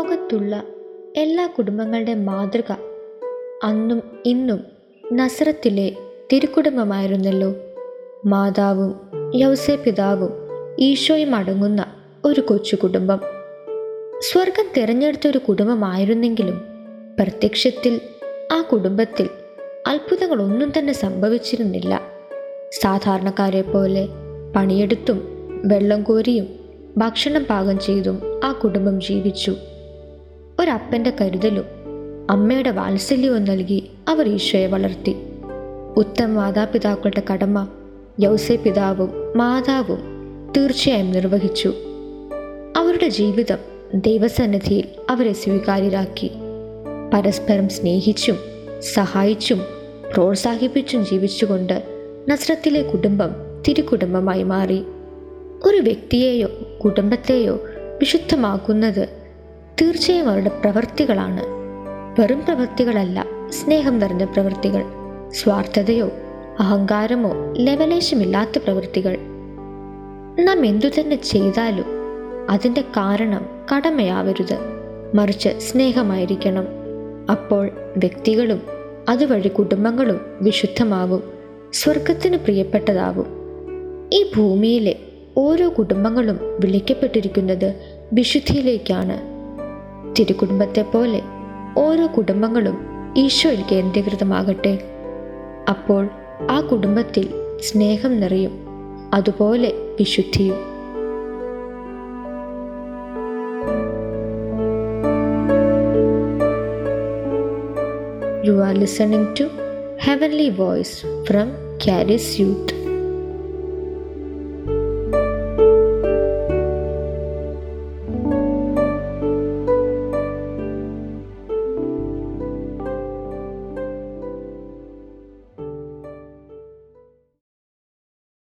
ലോകത്തുള്ള എല്ലാ കുടുംബങ്ങളുടെ മാതൃക അന്നും ഇന്നും നസറത്തിലെ തിരുക്കുടുംബമായിരുന്നല്ലോ. മാതാവും യൗസേ പിതാവും ഈശോയും അടങ്ങുന്ന ഒരു കൊച്ചു കുടുംബം. സ്വർഗം തിരഞ്ഞെടുത്ത ഒരു കുടുംബമായിരുന്നെങ്കിലും പ്രത്യക്ഷത്തിൽ ആ കുടുംബത്തിൽ അത്ഭുതങ്ങളൊന്നും തന്നെ സംഭവിച്ചിരുന്നില്ല. സാധാരണക്കാരെ പോലെ പണിയെടുത്തും വെള്ളം കോരിയും ഭക്ഷണം പാകം ചെയ്തും ആ കുടുംബം ജീവിച്ചു. ഒരപ്പന്റെ കരുതലും അമ്മയുടെ വാത്സല്യവും നൽകി അവർ ഈശോയെ വളർത്തി. ഉത്തമ മാതാപിതാക്കളുടെ കടമ യൗസെ പിതാവും മാതാവും തീർച്ചയായും നിർവഹിച്ചു. അവരുടെ ജീവിതം ദൈവസന്നിധിയിൽ അവരെ സ്വീകാര്യരാക്കി. പരസ്പരം സ്നേഹിച്ചും സഹായിച്ചും പ്രോത്സാഹിപ്പിച്ചും ജീവിച്ചുകൊണ്ട് നസ്രത്തിലെ കുടുംബം തിരുകുടുംബമായി മാറി. ഒരു വ്യക്തിയെയോ കുടുംബത്തെയോ വിശുദ്ധമാക്കുന്നത് തീർച്ചയായും അവരുടെ പ്രവൃത്തികളാണ് വെറും പ്രവൃത്തികളല്ല സ്നേഹം നിറഞ്ഞ പ്രവൃത്തികൾ സ്വാർത്ഥതയോ അഹങ്കാരമോ ലവലേശമില്ലാത്ത പ്രവൃത്തികൾ നാം എന്തു തന്നെ ചെയ്താലും അതിന്റെ കാരണം കടമയാവരുത്. മറിച്ച് സ്നേഹമായിരിക്കണം. അപ്പോൾ വ്യക്തികളും അതുവഴി കുടുംബങ്ങളും വിശുദ്ധമാവും സ്വർഗത്തിന് പ്രിയപ്പെട്ടതാവും. ഈ ഭൂമിയിലെ ഓരോ കുടുംബങ്ങളും വിളിക്കപ്പെട്ടിരിക്കുന്നത് വിശുദ്ധിയിലേക്കാണ്. തിരുകുടുംബത്തെ പോലെ ഓരോ കുടുംബങ്ങളും ഈശോയിൽ കേന്ദ്രീകൃതമാകട്ടെ അപ്പോൾ ആ കുടുംബത്തിൽ സ്നേഹം നിറയും അതുപോലെ വിശുദ്ധിയും You are listening to Heavenly Voice from Caris Youth.